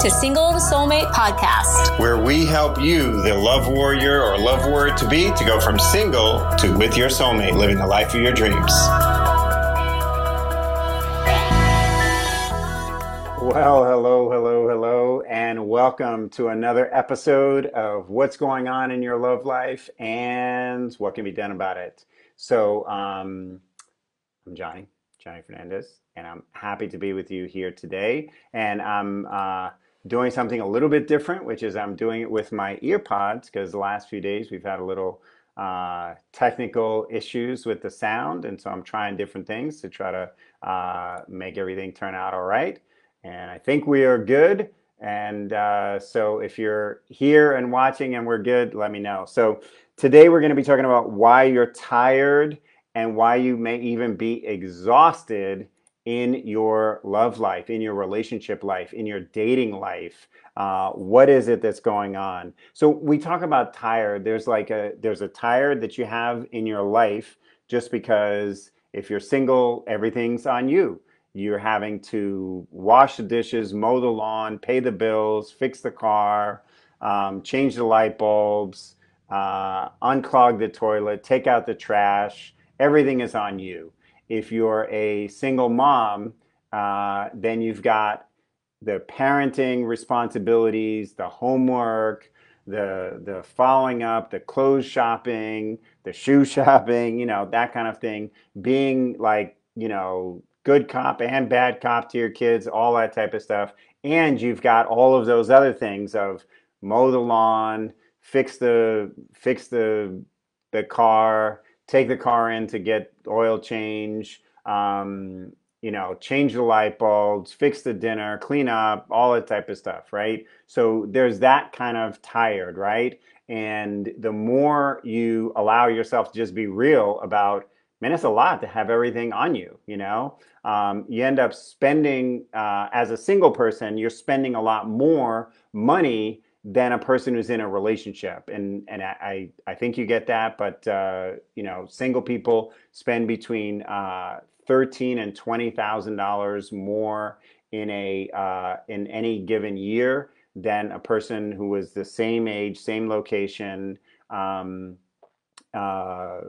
to Single Soulmate Podcast, where we help you, the love warrior or love warrior to be, to go from single to with your soulmate, living the life of your dreams. Well, hello, hello, hello, and welcome to another episode of What's Going On in Your Love Life and What Can Be Done About It. So, um, I'm Johnny, Johnny Fernandez, and I'm happy to be with you here today. And I'm uh, doing something a little bit different, which is I'm doing it with my earpods because the last few days we've had a little uh, technical issues with the sound, and so I'm trying different things to try to uh, make everything turn out all right. And I think we are good. And uh, so if you're here and watching and we're good, let me know. So today we're going to be talking about why you're tired and why you may even be exhausted in your love life, in your relationship life, in your dating life. Uh, what is it that's going on? So we talk about tired. There's like a there's a tired that you have in your life just because if you're single, everything's on you. You're having to wash the dishes, mow the lawn, pay the bills, fix the car, um, change the light bulbs, uh, unclog the toilet, take out the trash. Everything is on you. If you're a single mom, uh, then you've got the parenting responsibilities, the homework, the the following up, the clothes shopping, the shoe shopping, you know, that kind of thing. Being like, you know, good cop and bad cop to your kids, all that type of stuff. And you've got all of those other things of mow the lawn, fix the fix the the car, take the car in to get oil change, um, you know, change the light bulbs, fix the dinner, clean up, all that type of stuff, right? So there's that kind of tired, right? And the more you allow yourself to just be real about, man, it's a lot to have everything on you, you know? Um, you end up spending, uh, as a single person, you're spending a lot more money than a person who's in a relationship. And and I I think you get that, but uh, you know, single people spend between uh, thirteen and twenty thousand dollars more in a uh, in any given year than a person who was the same age, same location. Um, uh,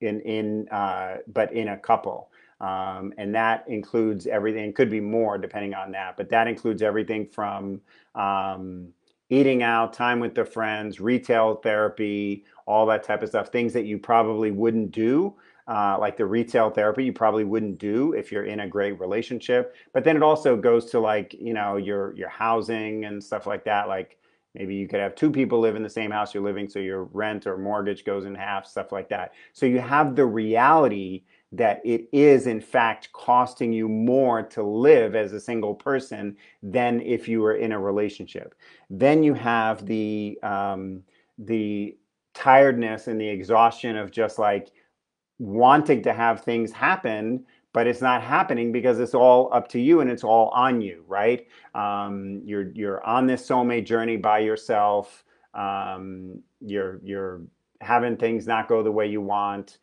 in in uh, but in a couple. Um, and that includes everything. Could be more depending on that, but that includes everything from um, eating out, time with the friends, retail therapy, all that type of stuff. Things that you probably wouldn't do. Uh, like the retail therapy, you probably wouldn't do if you're in a great relationship. But then it also goes to like you know your your housing and stuff like that. Like maybe you could have two people live in the same house you're living, so your rent or mortgage goes in half, stuff like that. So you have the reality that it is in fact costing you more to live as a single person than if you were in a relationship. Then you have the um, the tiredness and the exhaustion of just like wanting to have things happen but it's not happening because it's all up to you and it's all on you right? Um, you're you're on this soulmate journey by yourself. Um, you're you're having things not go the way you want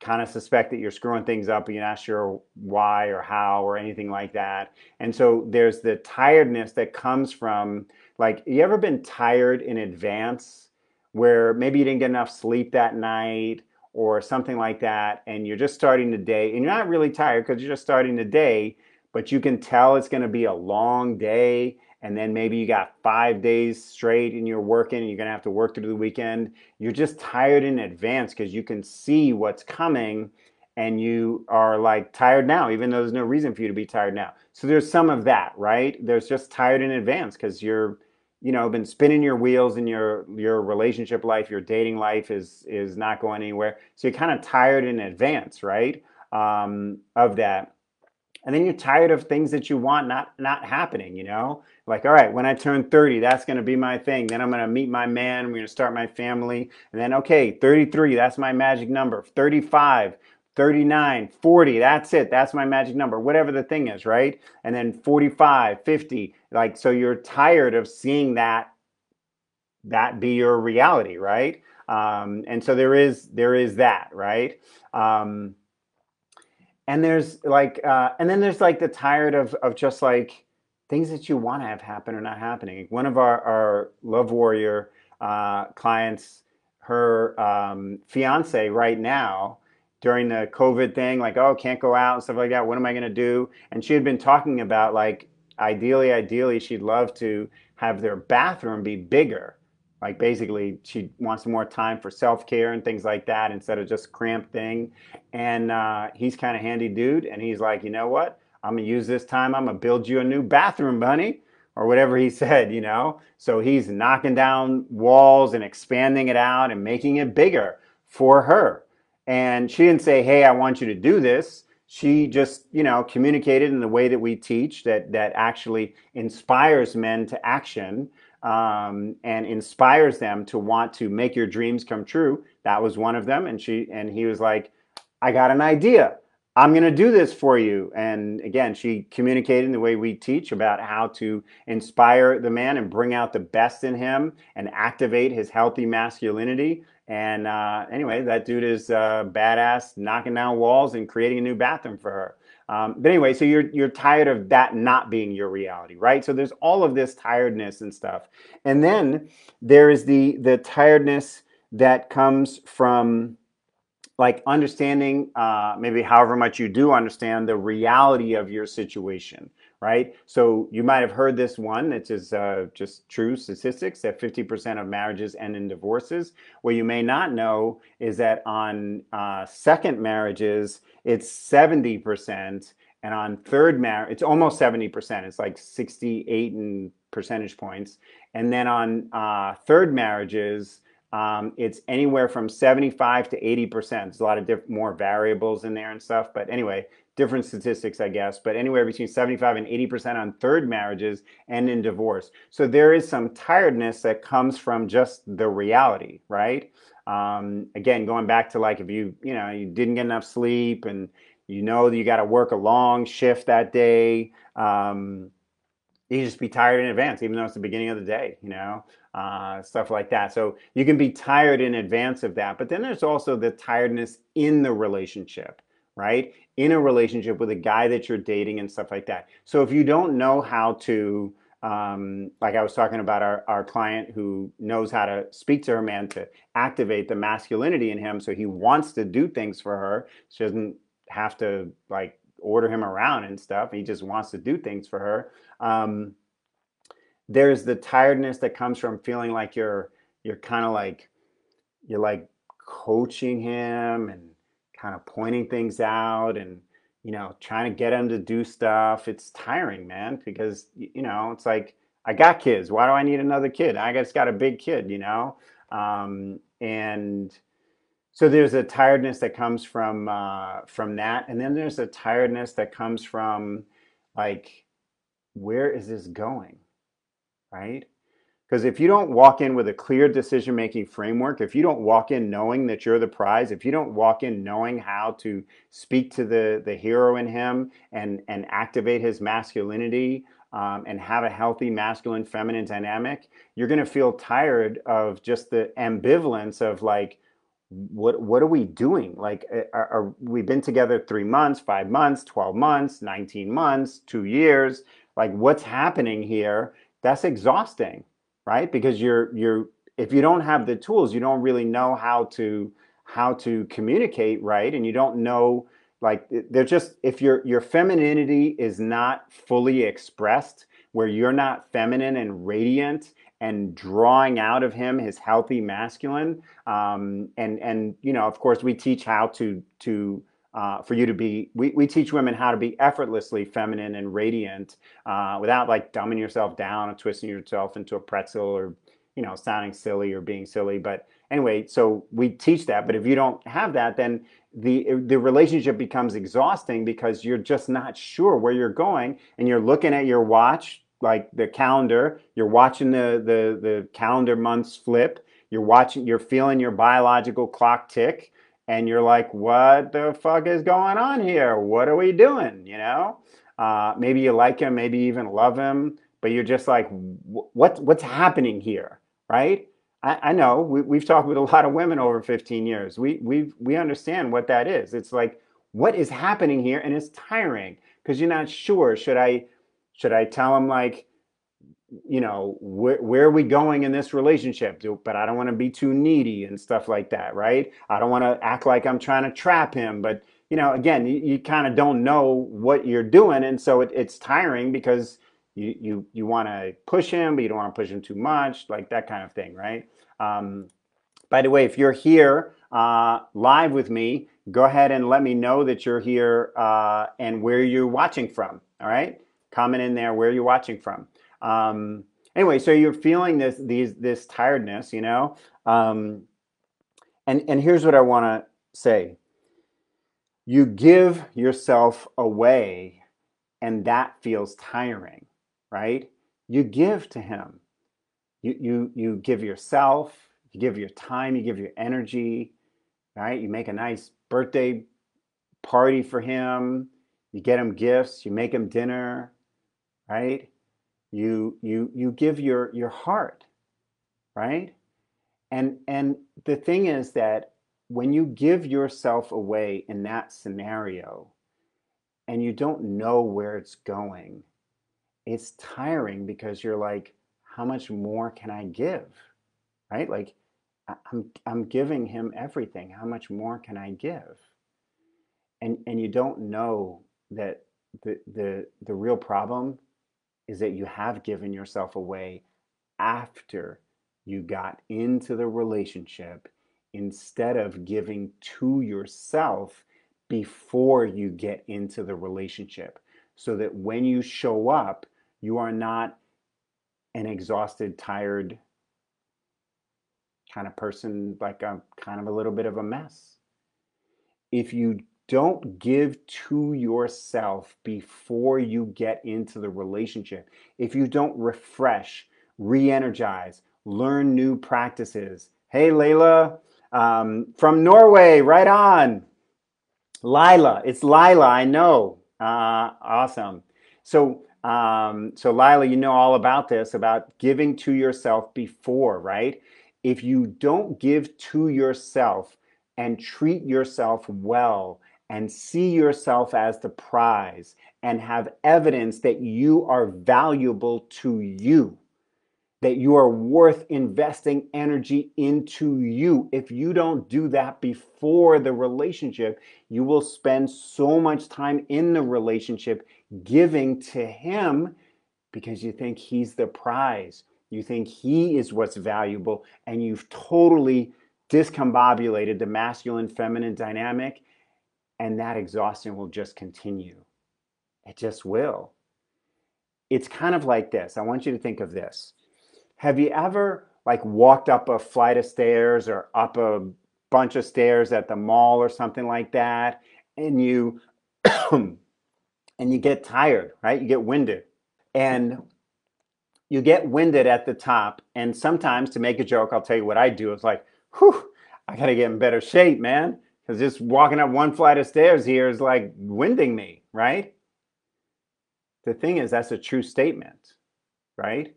kind of suspect that you're screwing things up, but you're not sure why or how or anything like that. And so there's the tiredness that comes from like, you ever been tired in advance where maybe you didn't get enough sleep that night or something like that, and you're just starting the day and you're not really tired because you're just starting the day, but you can tell it's going to be a long day and then maybe you got five days straight and you're working and you're going to have to work through the weekend you're just tired in advance because you can see what's coming and you are like tired now even though there's no reason for you to be tired now. So there's some of that right? There's just tired in advance because you're you know been spinning your wheels in your your relationship life your dating life is is not going anywhere. So you're kind of tired in advance right um, of that and then you're tired of things that you want not not happening you know? Like all right when i turn 30 that's going to be my thing. Then i'm going to meet my man we're going to start my family. And then okay 33 that's my magic number. 35 39 40 that's it that's my magic number whatever the thing is right? And then 45 50 like so you're tired of seeing that that be your reality right? Um, and so there is there is that right? Um, and there's like uh, and then there's like the tired of of just like things that you want to have happen are not happening. One of our, our Love Warrior uh, clients, her um, fiance right now, during the COVID thing, like, oh, can't go out and stuff like that. What am I going to do? And she had been talking about, like, ideally, ideally, she'd love to have their bathroom be bigger. Like, basically, she wants more time for self care and things like that instead of just cramped thing. And uh, he's kind of handy dude. And he's like, you know what? I'm to use this time. I'm to build you a new bathroom, bunny or whatever he said, you know? So he's knocking down walls and expanding it out and making it bigger for her. And she didn't say, "Hey, I want you to do this." She just, you know, communicated in the way that we teach that that actually inspires men to action um, and inspires them to want to make your dreams come true. That was one of them, and she and he was like, "I got an idea. I'm going to do this for you." And again, she communicated in the way we teach about how to inspire the man and bring out the best in him and activate his healthy masculinity and uh, anyway, that dude is uh, badass, knocking down walls and creating a new bathroom for her. Um, but anyway, so you're you're tired of that not being your reality, right? So there's all of this tiredness and stuff, and then there is the the tiredness that comes from like understanding uh, maybe however much you do understand the reality of your situation right? So you might have heard this one, which is uh, just true statistics that 50% of marriages end in divorces. What you may not know is that on uh, second marriages, it's 70%, and on third marriage, it's almost 70%. It's like 68 and percentage points. And then on uh, third marriages, um, it's anywhere from 75 to 80%. There's a lot of diff- more variables in there and stuff. But anyway, different statistics, I guess, but anywhere between 75 and 80% on third marriages and in divorce. So there is some tiredness that comes from just the reality, right? Um, again, going back to like if you, you know, you didn't get enough sleep and you know that you got to work a long shift that day. Um, you just be tired in advance, even though it's the beginning of the day, you know, uh, stuff like that. So you can be tired in advance of that. But then there's also the tiredness in the relationship right? In a relationship with a guy that you're dating and stuff like that. So if you don't know how to, um, like I was talking about our, our client who knows how to speak to her man to activate the masculinity in him. So he wants to do things for her. She doesn't have to like order him around and stuff. He just wants to do things for her. Um, there's the tiredness that comes from feeling like you're, you're kind of like, you're like coaching him and kind of pointing things out and you know trying to get them to do stuff. It's tiring man because you know it's like i got kids. Why do i need another kid? I just got a big kid you know? Um, and so there's a tiredness that comes from uh, from that and then there's a tiredness that comes from like where is this going? Right because if you don't walk in with a clear decision making framework, if you don't walk in knowing that you're the prize, if you don't walk in knowing how to speak to the, the hero in him and, and activate his masculinity um, and have a healthy masculine feminine dynamic, you're going to feel tired of just the ambivalence of like, what what are we doing? Like are, are we've been together three months five months 12 months 19 months two years. Like what's happening here? That's exhausting right? Because you're you're if you don't have the tools, you don't really know how to how to communicate right, and you don't know like they're just if your your femininity is not fully expressed, where you're not feminine and radiant and drawing out of him his healthy masculine, um, and and you know of course we teach how to to uh, for you to be we, we teach women how to be effortlessly feminine and radiant uh, without like dumbing yourself down and twisting yourself into a pretzel or you know sounding silly or being silly. But anyway so we teach that. But if you don't have that then the the relationship becomes exhausting because you're just not sure where you're going. And you're looking at your watch like the calendar. You're watching the the the calendar months flip. You're watching you're feeling your biological clock tick and you're like, what the fuck is going on here? What are we doing? You know, uh, maybe you like him, maybe even love him, but you're just like, what what's happening here, right? I, I know we, have talked with a lot of women over 15 years. We we we understand what that is. It's like, what is happening here, and it's tiring because you're not sure. Should I Should I tell him like, you know, where, where are we going in this relationship? But I don't want to be too needy and stuff like that, right? I don't want to act like I'm trying to trap him, but you know, again, you, you kind of don't know what you're doing, and so it, it's tiring because you you you want to push him, but you don't want to push him too much, like that kind of thing, right? Um, by the way, if you're here uh, live with me, go ahead and let me know that you're here uh, and where you're watching from. All right, comment in there where you're watching from. Um, anyway, so you're feeling this these this tiredness, you know, um, and and here's what I want to say: you give yourself away, and that feels tiring, right? You give to Him. You you you give yourself you give your time, you give your energy, right? You make a nice birthday party for him. You get him gifts, you make him dinner, right? You you you give your your heart, right? And and the thing is that when you give yourself away in that scenario and you don't know where it's going, it's tiring because you're like, how much more can I give? Right? Like I'm, I'm giving him everything. How much more can I give? And, and you don't know that the, the, the real problem is that you have given yourself away after you got into the relationship instead of giving to yourself before you get into the relationship. So that when you show up, you are not an exhausted, tired kind of person, like a kind of a little bit of a mess. If you don't give to yourself before you get into the relationship, if you don't refresh, re energize, learn new practices. Hey, Layla um, from Norway, right on. Lila, it's Lila, I know. Uh, awesome. So, um, so Lila, you know all about this, about giving to yourself before, right? if you don't give to yourself and treat yourself well and see yourself as the prize and have evidence that you are valuable to you, that you are worth investing energy into you. If you don't do that before the relationship, you will spend so much time in the relationship giving to him because you think he's the prize you think he is what's valuable, and you've totally discombobulated the masculine feminine dynamic, and that exhaustion will just continue. It just will. It's kind of like this. I want you to think of this. Have you ever like walked up a flight of stairs or up a bunch of stairs at the mall or something like that and you and you get tired, right? You get winded. And you get winded at the top. And sometimes to make a joke, I'll tell you what I do. It's like, whew, I got to get in better shape, man. Because just walking up one flight of stairs here is like winding me, right? The thing is, that's a true statement, right?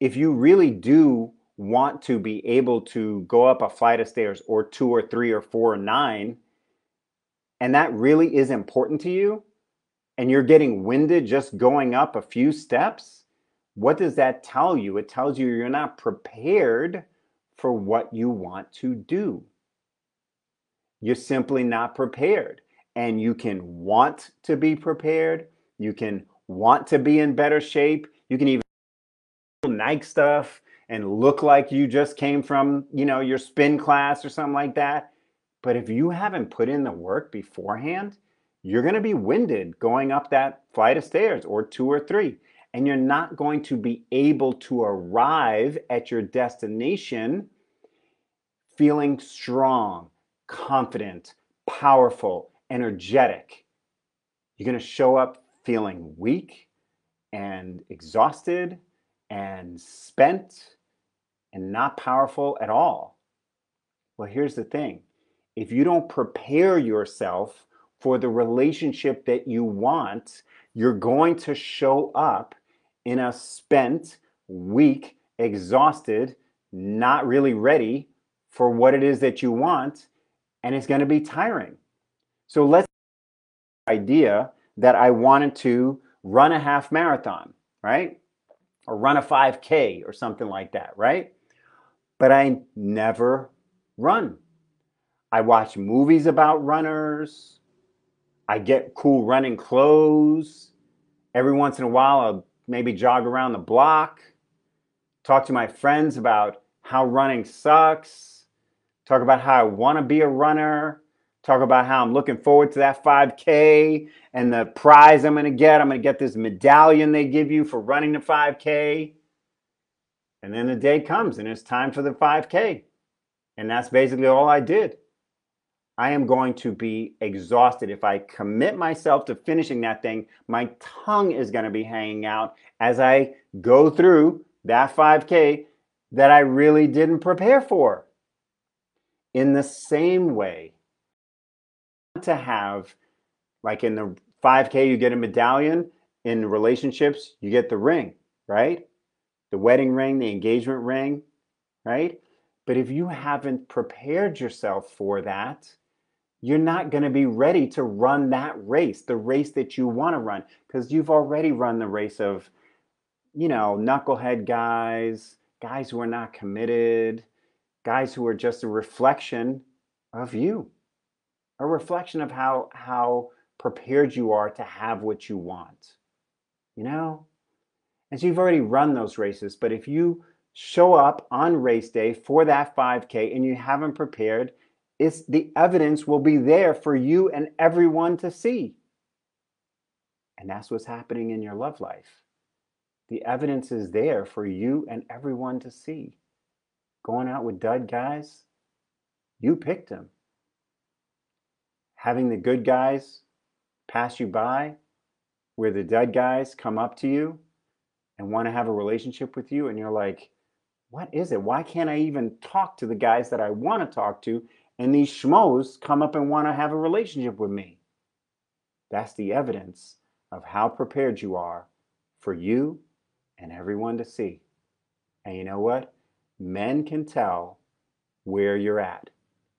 If you really do want to be able to go up a flight of stairs or two or three or four or nine, and that really is important to you, and you're getting winded just going up a few steps, what does that tell you? It tells you you're not prepared for what you want to do. You're simply not prepared. And you can want to be prepared. You can want to be in better shape. You can even Nike stuff and look like you just came from, you know, your spin class or something like that. But if you haven't put in the work beforehand, you're going to be winded going up that flight of stairs or two or three and you're not going to be able to arrive at your destination feeling strong, confident, powerful, energetic. You're going to show up feeling weak and exhausted and spent and not powerful at all. Well, here's the thing if you don't prepare yourself for the relationship that you want, you're going to show up in a spent, weak, exhausted, not really ready for what it is that you want, and it's going to be tiring. So let's idea that I wanted to run a half marathon, right? Or run a 5K or something like that, right? But I never run. I watch movies about runners. I get cool running clothes. Every once in a while, I'll maybe jog around the block, talk to my friends about how running sucks, talk about how I want to be a runner, talk about how I'm looking forward to that 5K and the prize I'm going to get. I'm going to get this medallion they give you for running the 5K. And then the day comes and it's time for the 5K. And that's basically all I did. I am going to be exhausted. If I commit myself to finishing that thing, my tongue is going to be hanging out as I go through that 5K that I really didn't prepare for. In the same way, to have, like in the 5K, you get a medallion. In relationships, you get the ring, right? The wedding ring, the engagement ring, right? But if you haven't prepared yourself for that, you're not going to be ready to run that race, the race that you want to run, because you've already run the race of, you know, knucklehead guys, guys who are not committed, guys who are just a reflection of you a reflection of how how prepared you are to have what you want. You know? And so you've already run those races, but if you show up on race day for that 5K and you haven't prepared, it's the evidence will be there for you and everyone to see. And that's what's happening in your love life. The evidence is there for you and everyone to see. Going out with dud guys, you picked him having the good guys pass you by, where the dud guys come up to you and want to have a relationship with you, and you're like, what is it? Why can't I even talk to the guys that I want to talk to? And these schmoes come up and want to have a relationship with me. That's the evidence of how prepared you are for you and everyone to see. And you know what? Men can tell where you're at.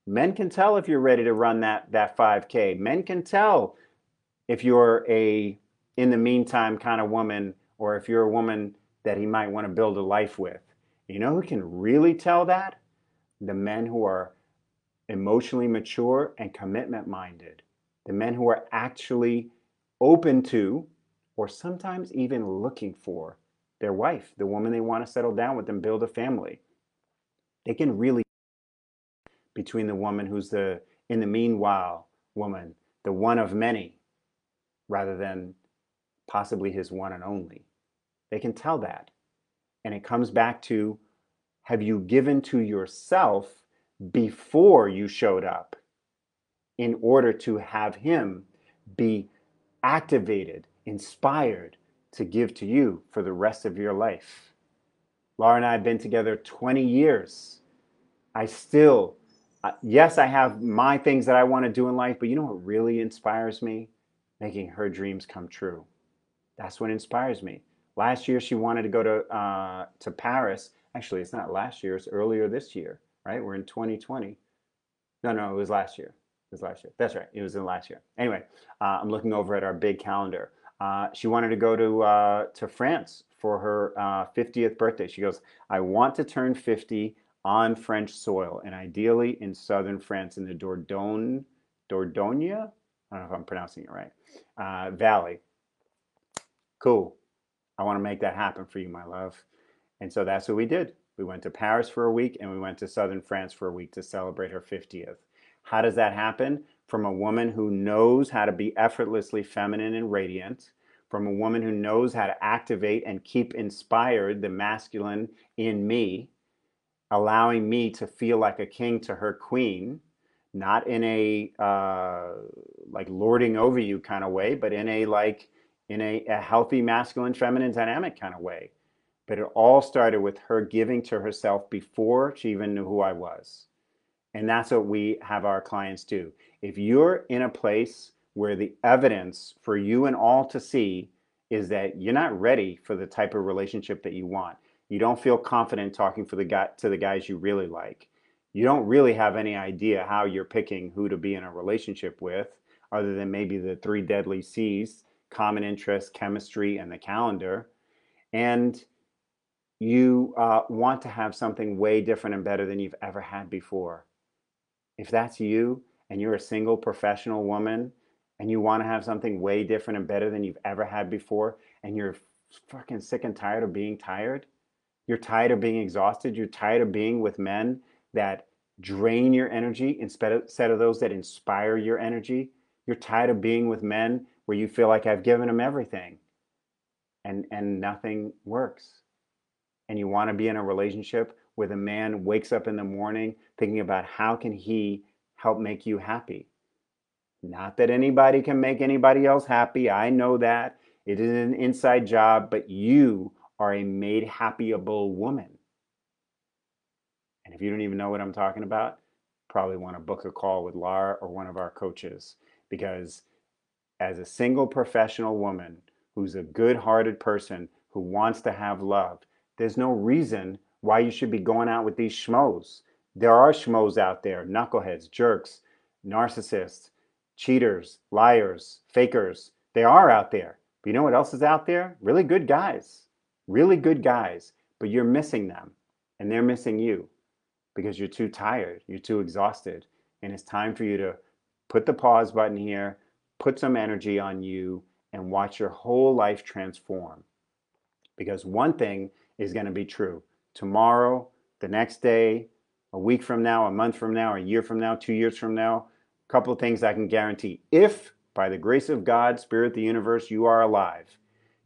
Men can tell if you're ready to run that that 5K. Men can tell if you're a in the meantime kind of woman or if you're a woman that he might want to build a life with. You know who can really tell that? The men who are emotionally mature and commitment minded. The men who are actually open to or sometimes even looking for their wife, the woman they want to settle down with and build a family. They can really between the woman who's the in the meanwhile woman, the one of many, rather than possibly his one and only. They can tell that. And it comes back to have you given to yourself before you showed up in order to have him be activated, inspired to give to you for the rest of your life? Laura and I have been together 20 years. I still yes, I have my things that I want to do in life, but you know what really inspires me? Making her dreams come true. That's what inspires me. Last year, she wanted to go to uh, to Paris. Actually, it's not last year; it's earlier this year. Right? We're in 2020. No, no, it was last year. It was last year. That's right. It was in last year. Anyway, uh, I'm looking over at our big calendar. Uh, she wanted to go to uh, to France for her 50th uh, birthday. She goes, "I want to turn 50 on French soil, and ideally in southern France in the Dordogne, Dordogne, I don't know if I'm pronouncing it right, uh, Valley. Cool. I want to make that happen for you, my love. And so that's what we did. We went to Paris for a week and we went to southern France for a week to celebrate her 50th. How does that happen? From a woman who knows how to be effortlessly feminine and radiant, from a woman who knows how to activate and keep inspired the masculine in me, allowing me to feel like a king to her queen, not in a uh, like lording over you kind of way, but in a like in a, a healthy masculine feminine dynamic kind of way. But it all started with her giving to herself before she even knew who I was. And that's what we have our clients do. If you're in a place where the evidence for you and all to see is that you're not ready for the type of relationship that you want, you don't feel confident talking for the guy to the guys you really like. You don't really have any idea how you're picking who to be in a relationship with, other than maybe the three deadly C's common interests, chemistry, and the calendar. And you uh, want to have something way different and better than you've ever had before. If that's you and you're a single professional woman and you want to have something way different and better than you've ever had before, and you're fucking sick and tired of being tired, you're tired of being exhausted, you're tired of being with men that drain your energy instead of, those that inspire your energy, you're tired of being with men where you feel like I've given them everything and, and nothing works. And you want to be in a relationship where the man wakes up in the morning thinking about how can he help make you happy. Not that anybody can make anybody else happy. I know that. It is an inside job, but you are a made happyable woman. And if you don't even know what I'm talking about, probably want to book a call with Laura or one of our coaches because as a single professional woman who's a good-hearted person who wants to have love, there's no reason why you should be going out with these schmoes. There are schmoes out there, knuckleheads, jerks, narcissists, cheaters, liars, fakers. They are out there. But you know what else is out there? Really good guys. Really good guys. But you're missing them and they're missing you because you're too tired, you're too exhausted. And it's time for you to put the pause button here, put some energy on you, and watch your whole life transform. Because one thing is going to be true tomorrow, the next day, a week from now, a month from now, a year from now, two years from now, a couple of things I can guarantee. If, by the grace of God, Spirit, the universe, you are alive,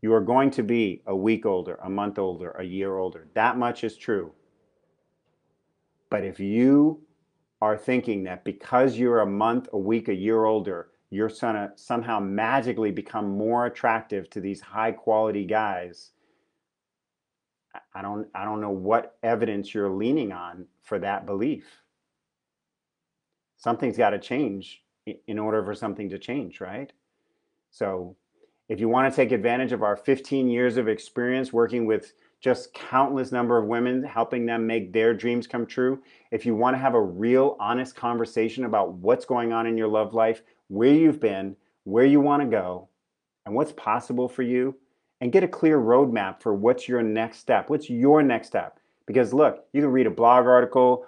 you are going to be a week older, a month older, a year older. That much is true. But if you are thinking that because you're a month, a week, a year older, you're gonna somehow magically become more attractive to these high quality guys, I don't I don't know what evidence you're leaning on for that belief. Something's got to change in order for something to change, right? So, if you want to take advantage of our 15 years of experience working with just countless number of women helping them make their dreams come true if you want to have a real honest conversation about what's going on in your love life where you've been where you want to go and what's possible for you and get a clear roadmap for what's your next step what's your next step because look you can read a blog article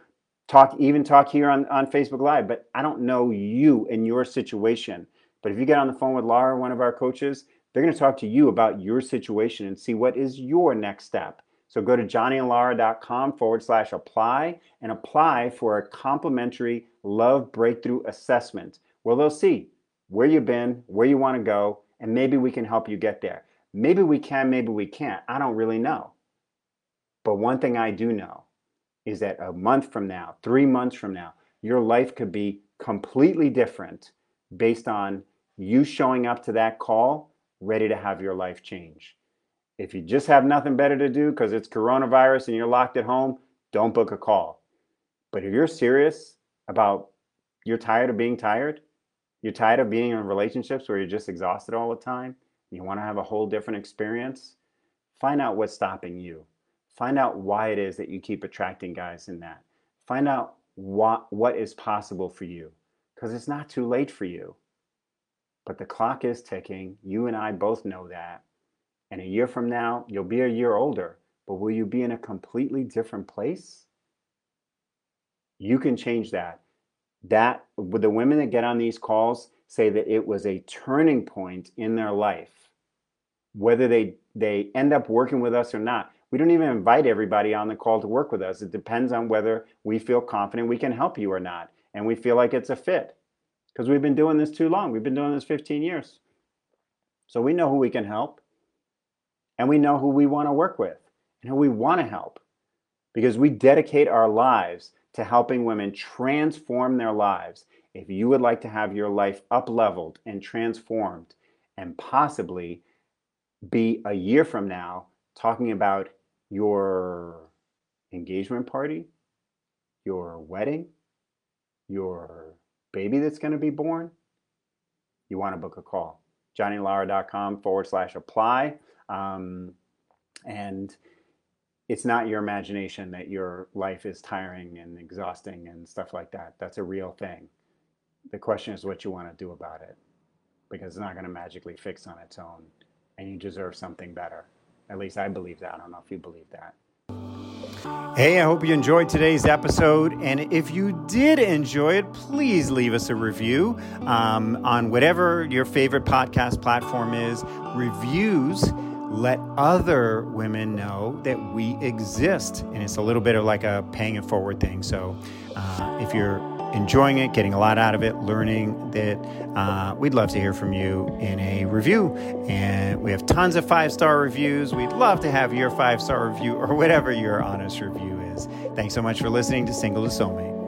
talk even talk here on, on facebook live but i don't know you and your situation but if you get on the phone with laura one of our coaches they're going to talk to you about your situation and see what is your next step. So go to johnnyandlaura.com forward slash apply and apply for a complimentary love breakthrough assessment where they'll see where you've been, where you want to go, and maybe we can help you get there. Maybe we can, maybe we can't. I don't really know. But one thing I do know is that a month from now, three months from now, your life could be completely different based on you showing up to that call ready to have your life change. If you just have nothing better to do because it's coronavirus and you're locked at home, don't book a call. But if you're serious about you're tired of being tired, you're tired of being in relationships where you're just exhausted all the time, you want to have a whole different experience, find out what's stopping you. Find out why it is that you keep attracting guys in that. Find out what, what is possible for you because it's not too late for you. But the clock is ticking. You and I both know that. And a year from now, you'll be a year older, but will you be in a completely different place? You can change that. That with the women that get on these calls say that it was a turning point in their life. Whether they they end up working with us or not. We don't even invite everybody on the call to work with us. It depends on whether we feel confident we can help you or not and we feel like it's a fit because we've been doing this too long. We've been doing this 15 years. So we know who we can help and we know who we want to work with and who we want to help because we dedicate our lives to helping women transform their lives. If you would like to have your life up leveled and transformed and possibly be a year from now talking about your engagement party, your wedding, your baby that's going to be born, you want to book a call. JohnnyLaura.com forward slash apply. Um, and it's not your imagination that your life is tiring and exhausting and stuff like that. That's a real thing. The question is what you want to do about it. because it's not going to magically fix on its own. And you deserve something better. At least I believe that. I don't know if you believe that. Hey, I hope you enjoyed today's episode. And if you did enjoy it, please leave us a review um, on whatever your favorite podcast platform is. Reviews let other women know that we exist. And it's a little bit of like a paying it forward thing. So uh, if you're enjoying it, getting a lot out of it, learning that uh, we'd love to hear from you in a review. And we have tons of five star reviews. We'd love to have your five star review or whatever your honest review is. Thanks so much for listening to Single to Soulmate.